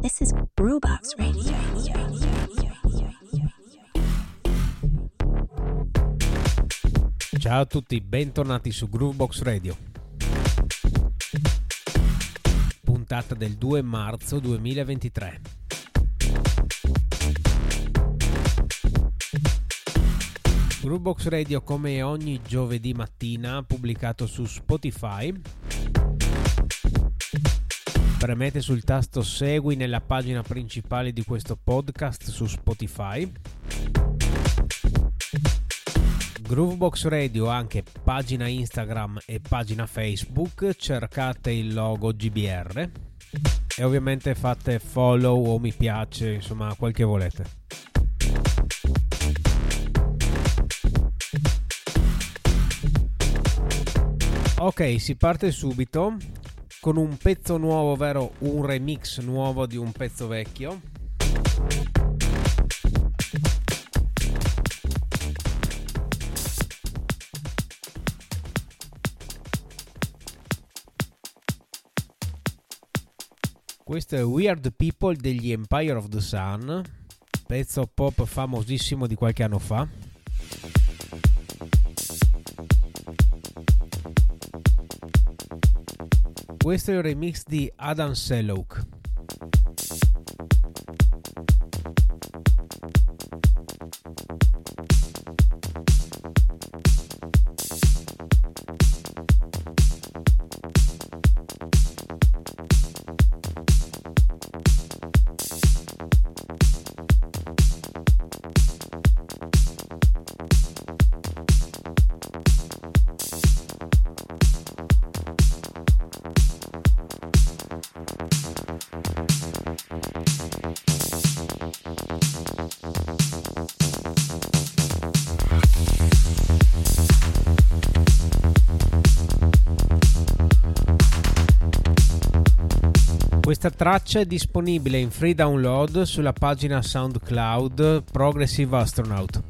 This is Brewbox Radio. Ciao a tutti, bentornati su Groovebox Radio. Puntata del 2 marzo 2023. Groovebox Radio come ogni giovedì mattina pubblicato su Spotify. Premete sul tasto segui nella pagina principale di questo podcast su Spotify. Groovebox Radio ha anche pagina Instagram e pagina Facebook, cercate il logo GBR e ovviamente fate follow o mi piace, insomma quel che volete. Ok, si parte subito con un pezzo nuovo, ovvero un remix nuovo di un pezzo vecchio. Questo è Weird People degli Empire of the Sun, pezzo pop famosissimo di qualche anno fa. Questo è il remix di Adam Sellouk. Questa traccia è disponibile in free download sulla pagina SoundCloud Progressive Astronaut.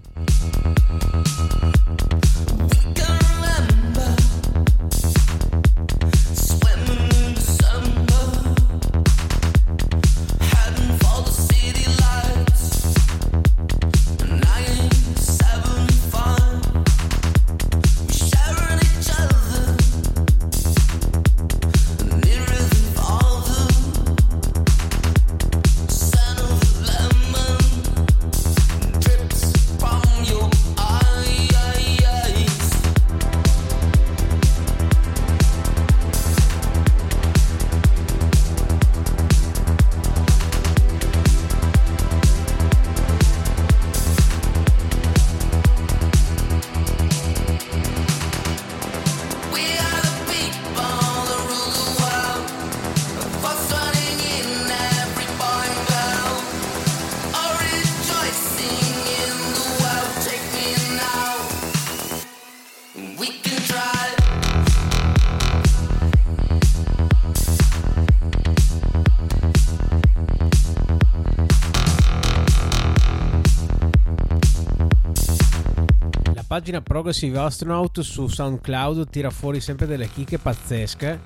Pagina Progressive Astronaut su SoundCloud tira fuori sempre delle chicche pazzesche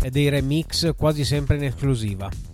e dei remix quasi sempre in esclusiva.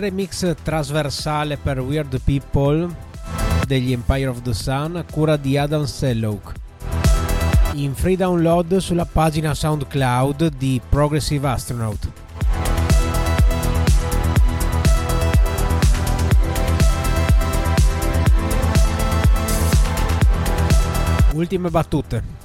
Remix trasversale per Weird People degli Empire of the Sun a cura di Adam Sellouk in free download sulla pagina SoundCloud di Progressive Astronaut. Ultime battute.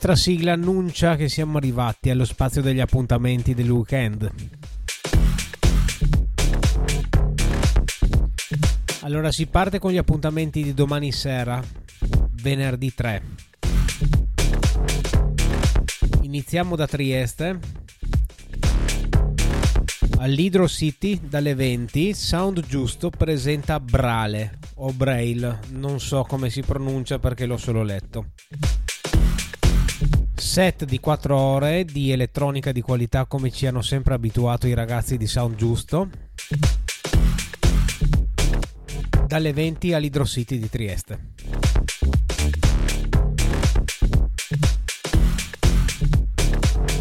Nostra sigla annuncia che siamo arrivati allo spazio degli appuntamenti del weekend. Allora si parte con gli appuntamenti di domani sera, venerdì 3. Iniziamo da Trieste. All'Hydro City dalle 20 Sound Giusto presenta Brale o Braille, non so come si pronuncia perché l'ho solo letto set di 4 ore di elettronica di qualità come ci hanno sempre abituato i ragazzi di Sound Giusto dalle 20 all'Hydro City di Trieste.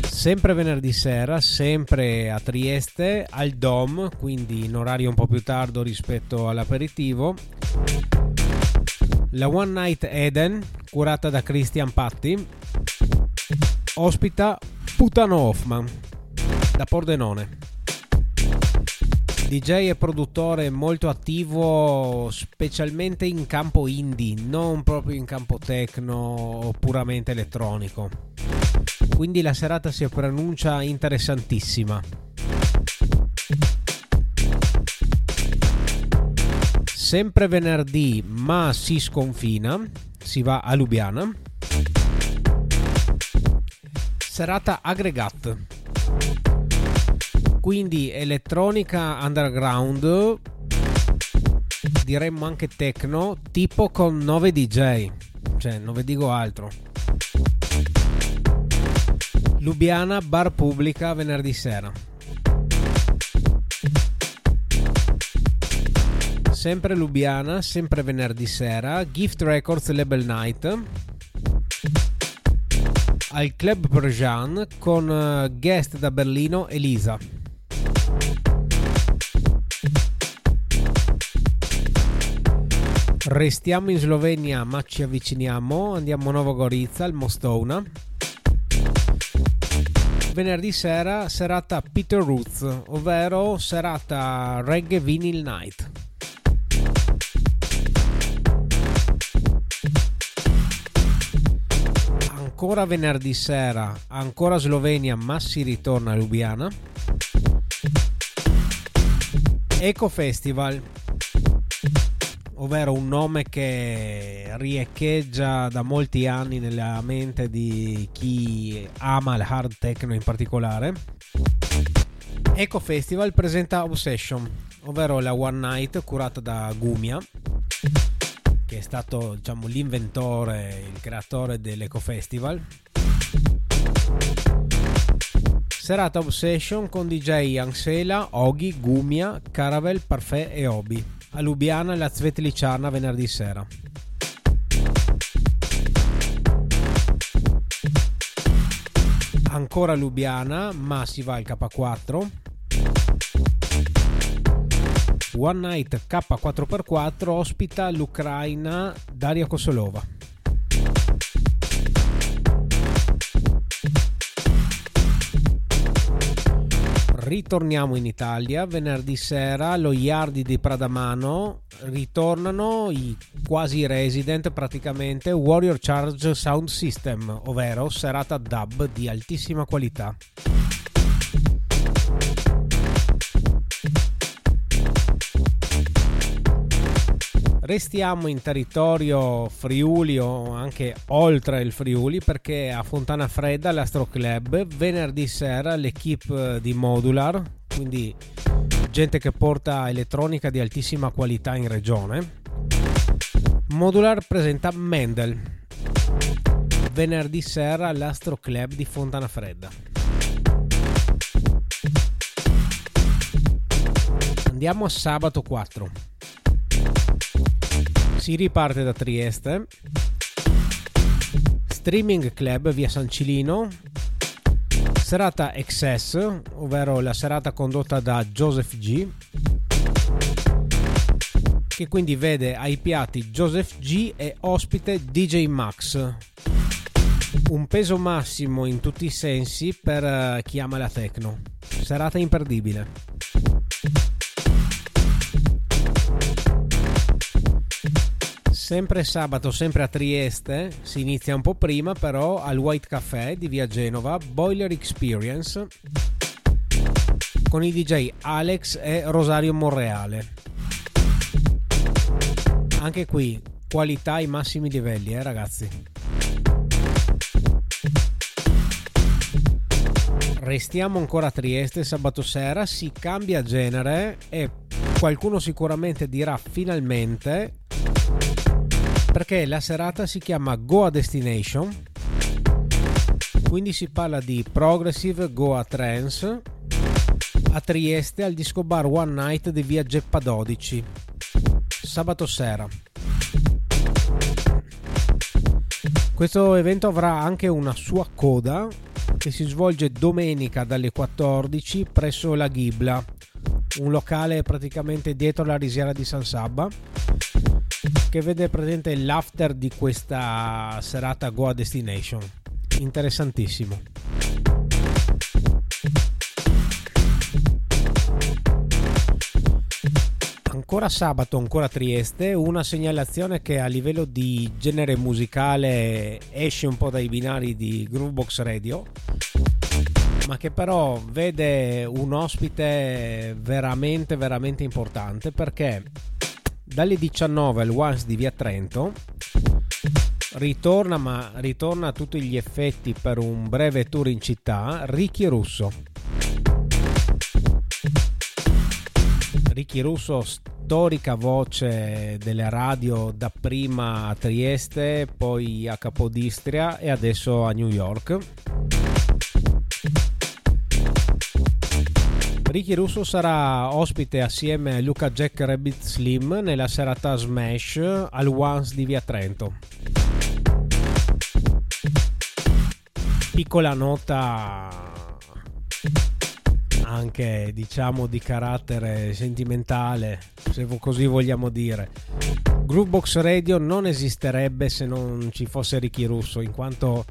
Sempre venerdì sera, sempre a Trieste, al DOM, quindi in orario un po' più tardo rispetto all'aperitivo. La One Night Eden, curata da Christian Patti, ospita Putano Hoffman da Pordenone. DJ e produttore molto attivo specialmente in campo indie, non proprio in campo techno puramente elettronico. Quindi la serata si pronuncia interessantissima. Sempre venerdì, ma si sconfina, si va a Lubiana serata aggregat. Quindi elettronica underground, diremmo anche techno, tipo con 9 DJ, cioè non vi dico altro. Lubiana Bar Pubblica venerdì sera. Sempre Lubiana, sempre venerdì sera, Gift Records Label Night al Club Persian con uh, guest da Berlino Elisa. Restiamo in Slovenia ma ci avviciniamo, andiamo a Nova Gorica, al Mostona. Venerdì sera serata Peter Roots, ovvero serata Reggae Vinyl Night. Ancora venerdì sera, ancora Slovenia, ma si ritorna a Lubiana. Eco Festival, ovvero un nome che riecheggia da molti anni nella mente di chi ama il hard techno in particolare. Eco Festival presenta Obsession, ovvero la One Night curata da Gumia che è stato diciamo, l'inventore, il creatore dell'Eco Festival. Serata Obsession con DJ Ansela, Oghi, Gumia, Caravel, Parfait e Obi. A Lubiana e la Zvetliciana venerdì sera. Ancora Lubiana, ma si va al K4 One Night K4x4 ospita l'Ucraina Daria Kosolova. ritorniamo in Italia venerdì sera lo Yardi di Pradamano ritornano i quasi resident praticamente Warrior Charge Sound System ovvero serata dub di altissima qualità Restiamo in territorio Friuli o anche oltre il Friuli perché a Fontana Fredda l'Astro Club venerdì sera l'equipe di Modular, quindi gente che porta elettronica di altissima qualità in regione. Modular presenta Mendel venerdì sera all'Astro Club di Fontana Fredda. Andiamo a sabato 4 si riparte da Trieste. Streaming Club via San Cilino. Serata Excess, ovvero la serata condotta da Joseph G. Che quindi vede ai piatti Joseph G e ospite DJ Max. Un peso massimo in tutti i sensi per eh, chi ama la techno. Serata imperdibile. Sempre sabato, sempre a Trieste, si inizia un po' prima però al White Café di via Genova, Boiler Experience, con i DJ Alex e Rosario Monreale. Anche qui, qualità ai massimi livelli, eh ragazzi. Restiamo ancora a Trieste sabato sera, si cambia genere e qualcuno sicuramente dirà finalmente perché la serata si chiama Goa Destination, quindi si parla di Progressive Goa Trance a Trieste al disco bar One Night di via Geppa 12, sabato sera. Questo evento avrà anche una sua coda che si svolge domenica dalle 14 presso la Ghibla, un locale praticamente dietro la risiera di San Sabba che vede presente l'after di questa serata Goa Destination. Interessantissimo. Ancora sabato, ancora Trieste, una segnalazione che a livello di genere musicale esce un po' dai binari di Groovebox Radio, ma che però vede un ospite veramente, veramente importante perché dalle 19 al Once di Via Trento ritorna ma ritorna a tutti gli effetti per un breve tour in città Ricky Russo. Ricky Russo storica voce delle radio dapprima a Trieste poi a Capodistria e adesso a New York Ricky Russo sarà ospite assieme a Luca Jack Rabbit Slim nella serata Smash al Once di Via Trento. Piccola nota anche diciamo di carattere sentimentale, se così vogliamo dire. Groovebox Radio non esisterebbe se non ci fosse Ricky Russo, in quanto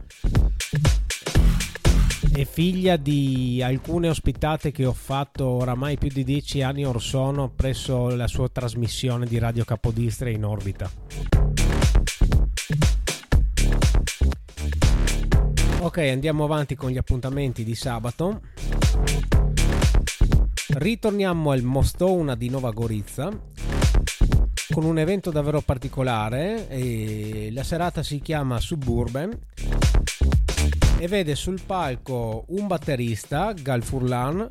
è figlia di alcune ospitate che ho fatto oramai più di dieci anni or sono presso la sua trasmissione di Radio Capodistria in orbita. Ok, andiamo avanti con gli appuntamenti di sabato. Ritorniamo al Mostona di Nova Gorizia con un evento davvero particolare. la serata si chiama Suburban e vede sul palco un batterista, Gal Furlan,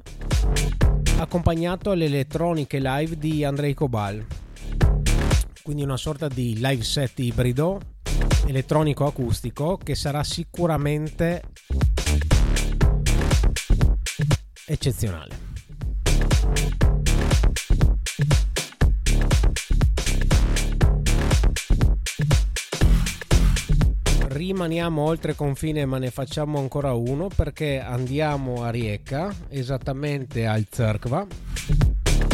accompagnato alle elettroniche live di Andrei Cobal. Quindi una sorta di live set ibrido elettronico acustico che sarà sicuramente eccezionale. Rimaniamo oltre confine ma ne facciamo ancora uno perché andiamo a Rieca esattamente al Zerkva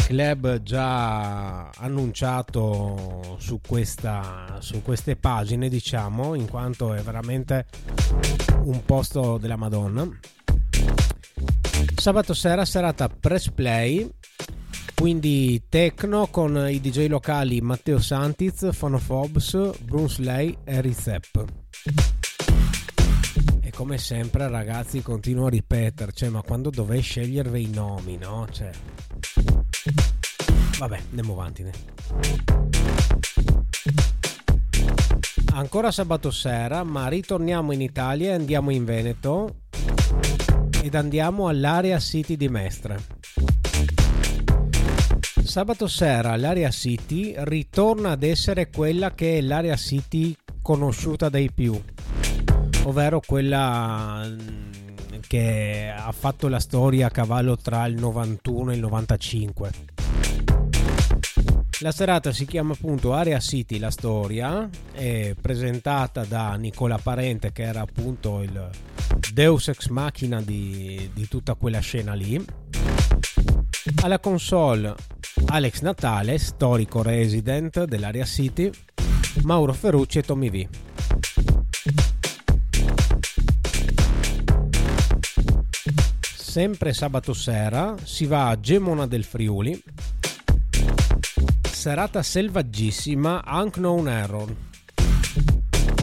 club già annunciato su, questa, su queste pagine diciamo in quanto è veramente un posto della madonna Sabato sera serata press play, quindi techno con i DJ locali Matteo Santiz, Fanofobs, Bruce Lay e Rizep. E come sempre ragazzi continuo a ripetere, cioè, ma quando dovete scegliervi i nomi, no? Cioè... Vabbè, andiamo avanti. Ne. Ancora sabato sera, ma ritorniamo in Italia e andiamo in Veneto ed andiamo all'Area City di Mestre. Sabato sera l'Area City ritorna ad essere quella che è l'Area City conosciuta dai più, ovvero quella mm, che ha fatto la storia a cavallo tra il 91 e il 95. La serata si chiama appunto Area City la storia, è presentata da Nicola Parente che era appunto il Deus ex machina di, di tutta quella scena lì. Alla console Alex Natale, storico resident dell'Area City, Mauro Ferrucci e Tommy V. Sempre sabato sera si va a Gemona del Friuli serata selvaggissima Unknown Error,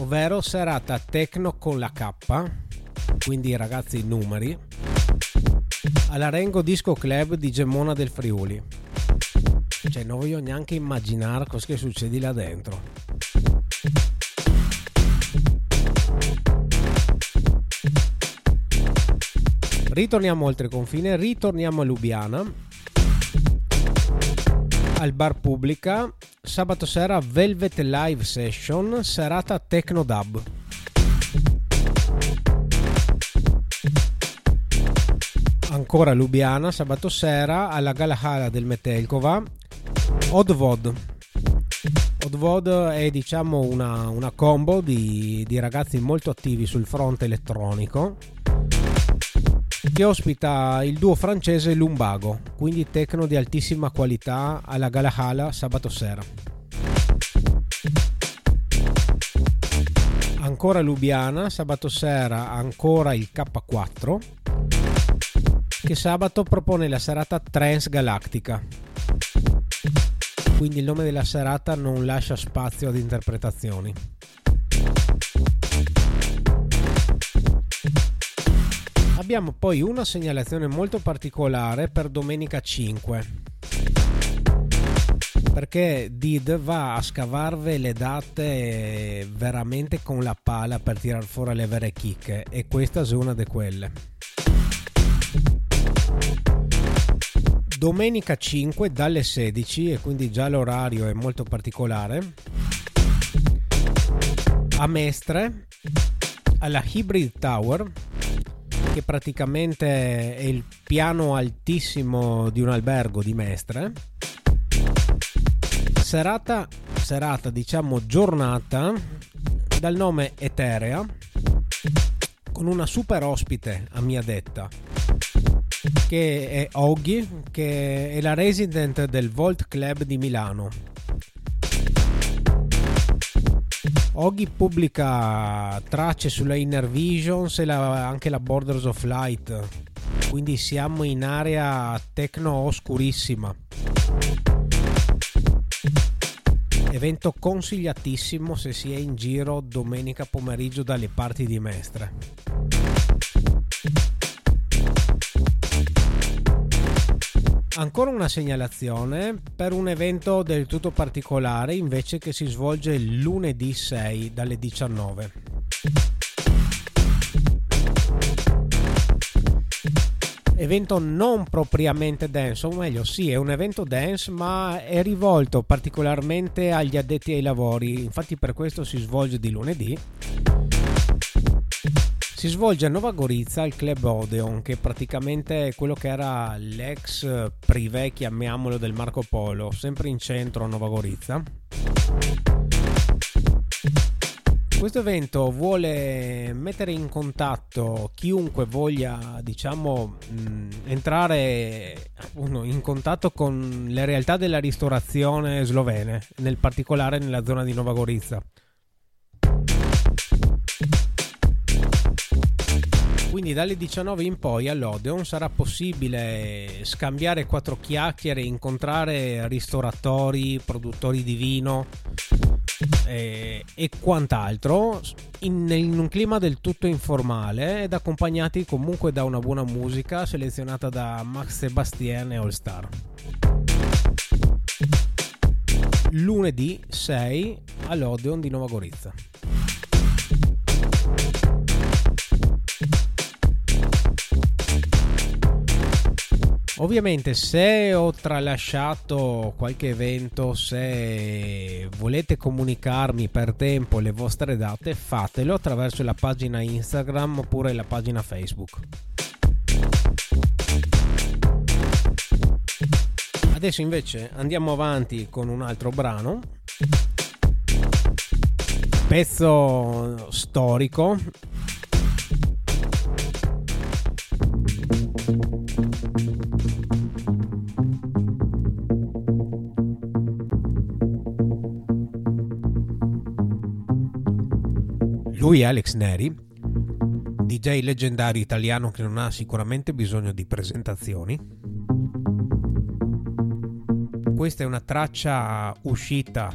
ovvero serata techno con la K, quindi ragazzi numeri, all'Arengo Disco Club di Gemona del Friuli. Cioè non voglio neanche immaginare cosa che succede là dentro. Ritorniamo oltre confine, ritorniamo a Lubiana al Bar Pubblica, sabato sera Velvet Live Session, serata Techno Dub. Ancora Lubiana, sabato sera alla Galahala del Metelkova, Odvod. Odvod è diciamo una, una combo di, di ragazzi molto attivi sul fronte elettronico che ospita il duo francese Lumbago, quindi tecno di altissima qualità alla Galahala sabato sera. Ancora Lubiana, sabato sera ancora il K4, che sabato propone la serata Trans Galactica. Quindi il nome della serata non lascia spazio ad interpretazioni. Abbiamo poi una segnalazione molto particolare per domenica 5 perché Did va a scavarve le date veramente con la pala per tirar fuori le vere chicche e questa è una di quelle. Domenica 5 dalle 16 e quindi già l'orario è molto particolare a Mestre alla Hybrid Tower che praticamente è il piano altissimo di un albergo di Mestre. Serata, serata diciamo giornata dal nome Eterea con una super ospite a mia detta che è Oggi che è la resident del Volt Club di Milano Oggi pubblica tracce sulla Inner Visions e la, anche la Borders of Light, quindi siamo in area tecno oscurissima. Evento consigliatissimo se si è in giro domenica pomeriggio dalle parti di Mestre. Ancora una segnalazione per un evento del tutto particolare invece che si svolge lunedì 6 dalle 19. Evento non propriamente dance, o meglio, sì, è un evento dance, ma è rivolto particolarmente agli addetti ai lavori. Infatti, per questo si svolge di lunedì si svolge a Nova Gorizia al Club Odeon, che praticamente è quello che era l'ex privé, chiamiamolo, del Marco Polo, sempre in centro a Nova Gorizia. Questo evento vuole mettere in contatto chiunque voglia, diciamo, mh, entrare in contatto con le realtà della ristorazione slovene, nel particolare nella zona di Nova Gorizia Quindi dalle 19 in poi all'Odeon sarà possibile scambiare quattro chiacchiere, incontrare ristoratori, produttori di vino e, e quant'altro in, in, un clima del tutto informale ed accompagnati comunque da una buona musica selezionata da Max Sebastien e All Star. Lunedì 6 all'Odeon di Nova Gorizia. Ovviamente se ho tralasciato qualche evento, se volete comunicarmi per tempo le vostre date, fatelo attraverso la pagina Instagram oppure la pagina Facebook. Adesso invece andiamo avanti con un altro brano. Pezzo storico Lui è Alex Neri, DJ leggendario italiano che non ha sicuramente bisogno di presentazioni. Questa è una traccia uscita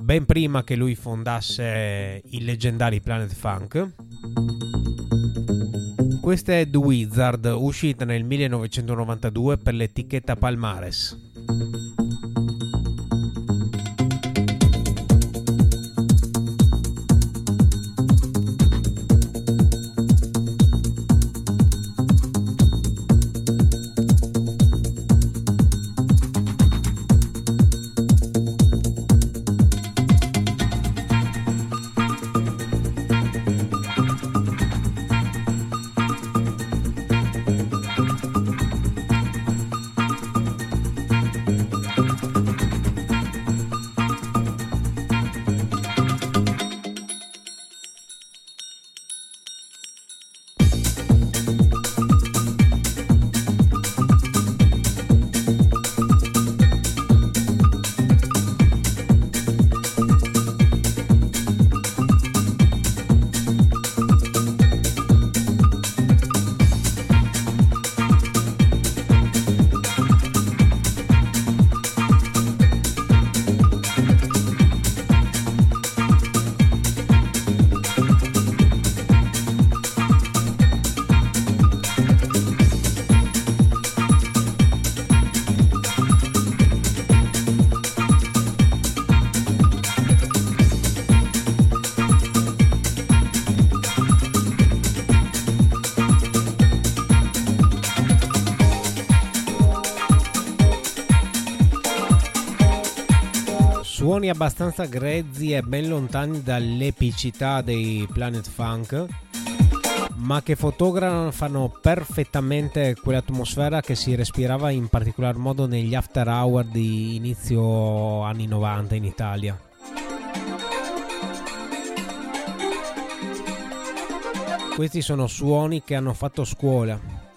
ben prima che lui fondasse il leggendario Planet Funk. Questa è The Wizard, uscita nel 1992 per l'etichetta Palmares. Suoni abbastanza grezzi e ben lontani dall'epicità dei Planet Funk, ma che fotografano perfettamente quell'atmosfera che si respirava in particolar modo negli after hour di inizio anni 90 in Italia. Questi sono suoni che hanno fatto scuola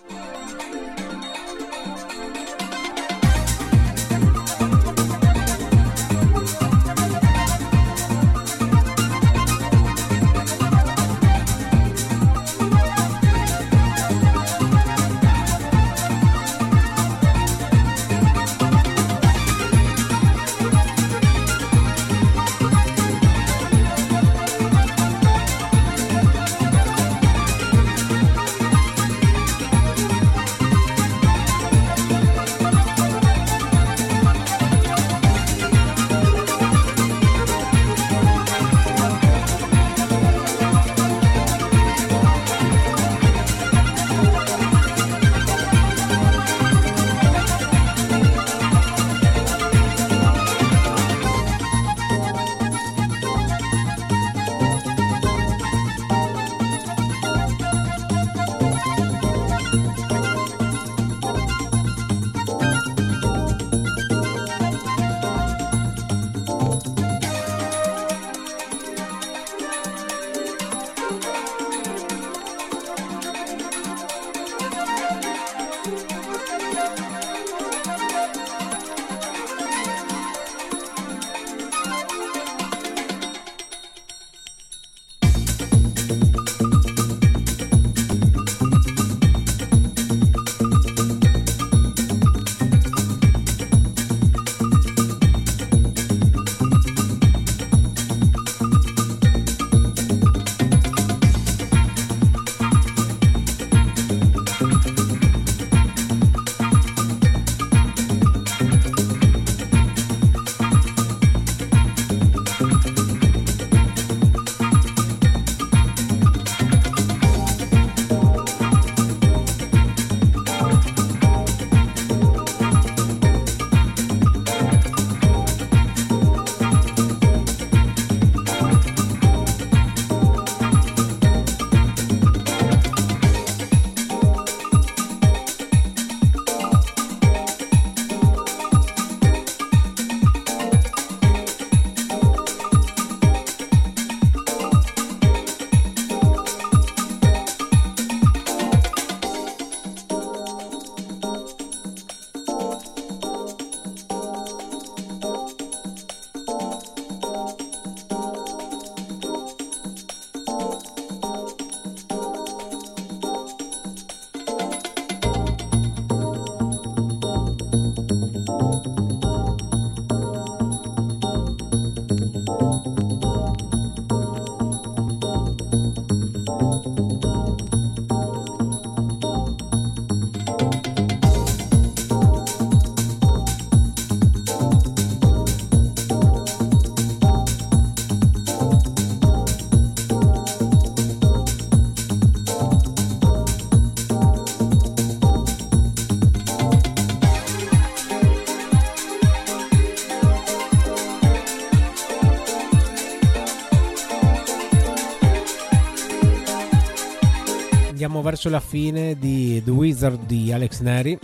verso la fine di The Wizard di Alex Neri.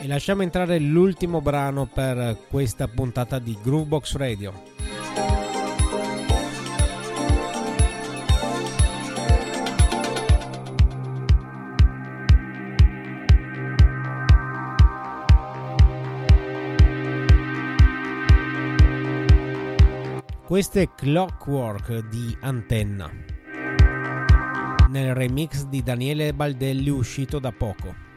E lasciamo entrare l'ultimo brano per questa puntata di Groovebox Radio. Questo è Clockwork di Antenna nel remix di Daniele Baldelli uscito da poco.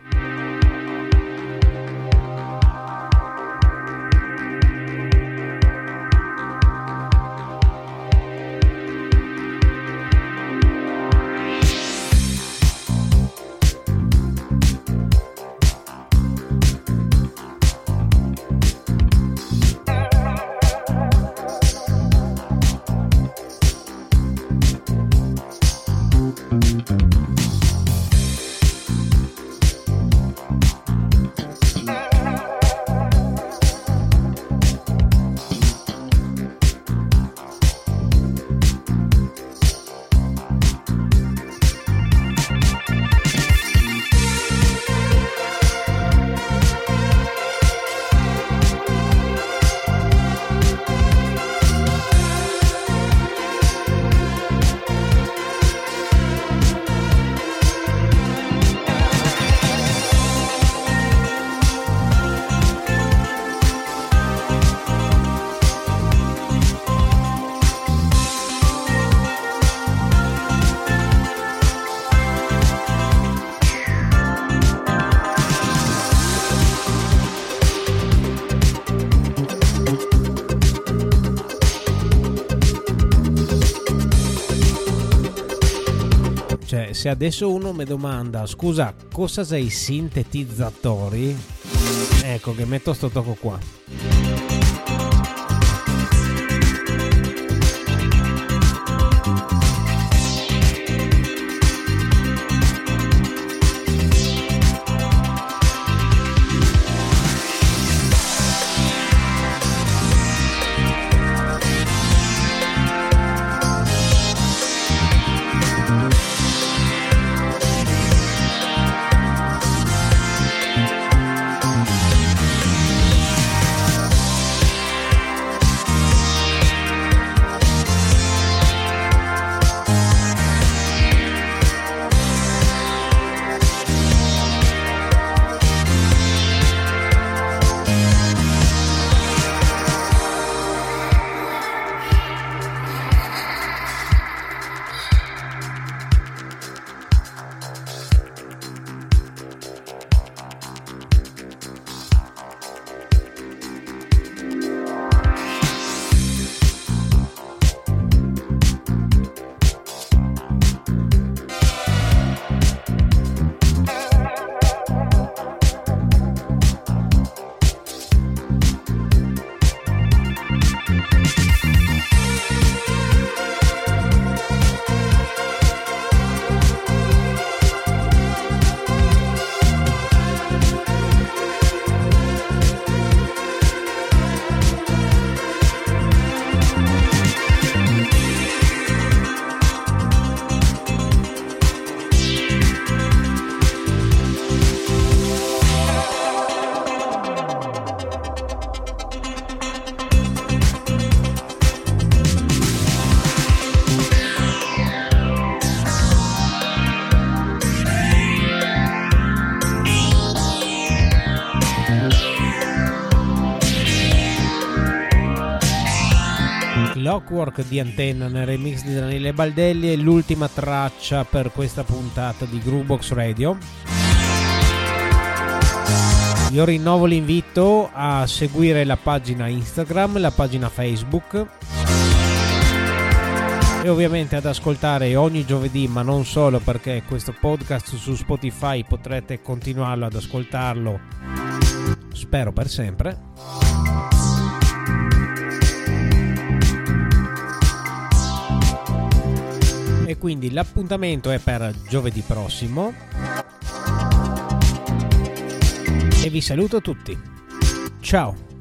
Se adesso uno mi domanda, scusa, cosa sei sintetizzatori? Ecco che metto sto tocco qua. Clockwork di Antenna nel remix di Daniele Baldelli è l'ultima traccia per questa puntata di Groovebox Radio. Vi rinnovo l'invito a seguire la pagina Instagram, la pagina Facebook e ovviamente ad ascoltare ogni giovedì, ma non solo perché questo podcast su Spotify potrete continuarlo ad ascoltarlo, spero per sempre. E quindi l'appuntamento è per giovedì prossimo. E vi saluto tutti. Ciao!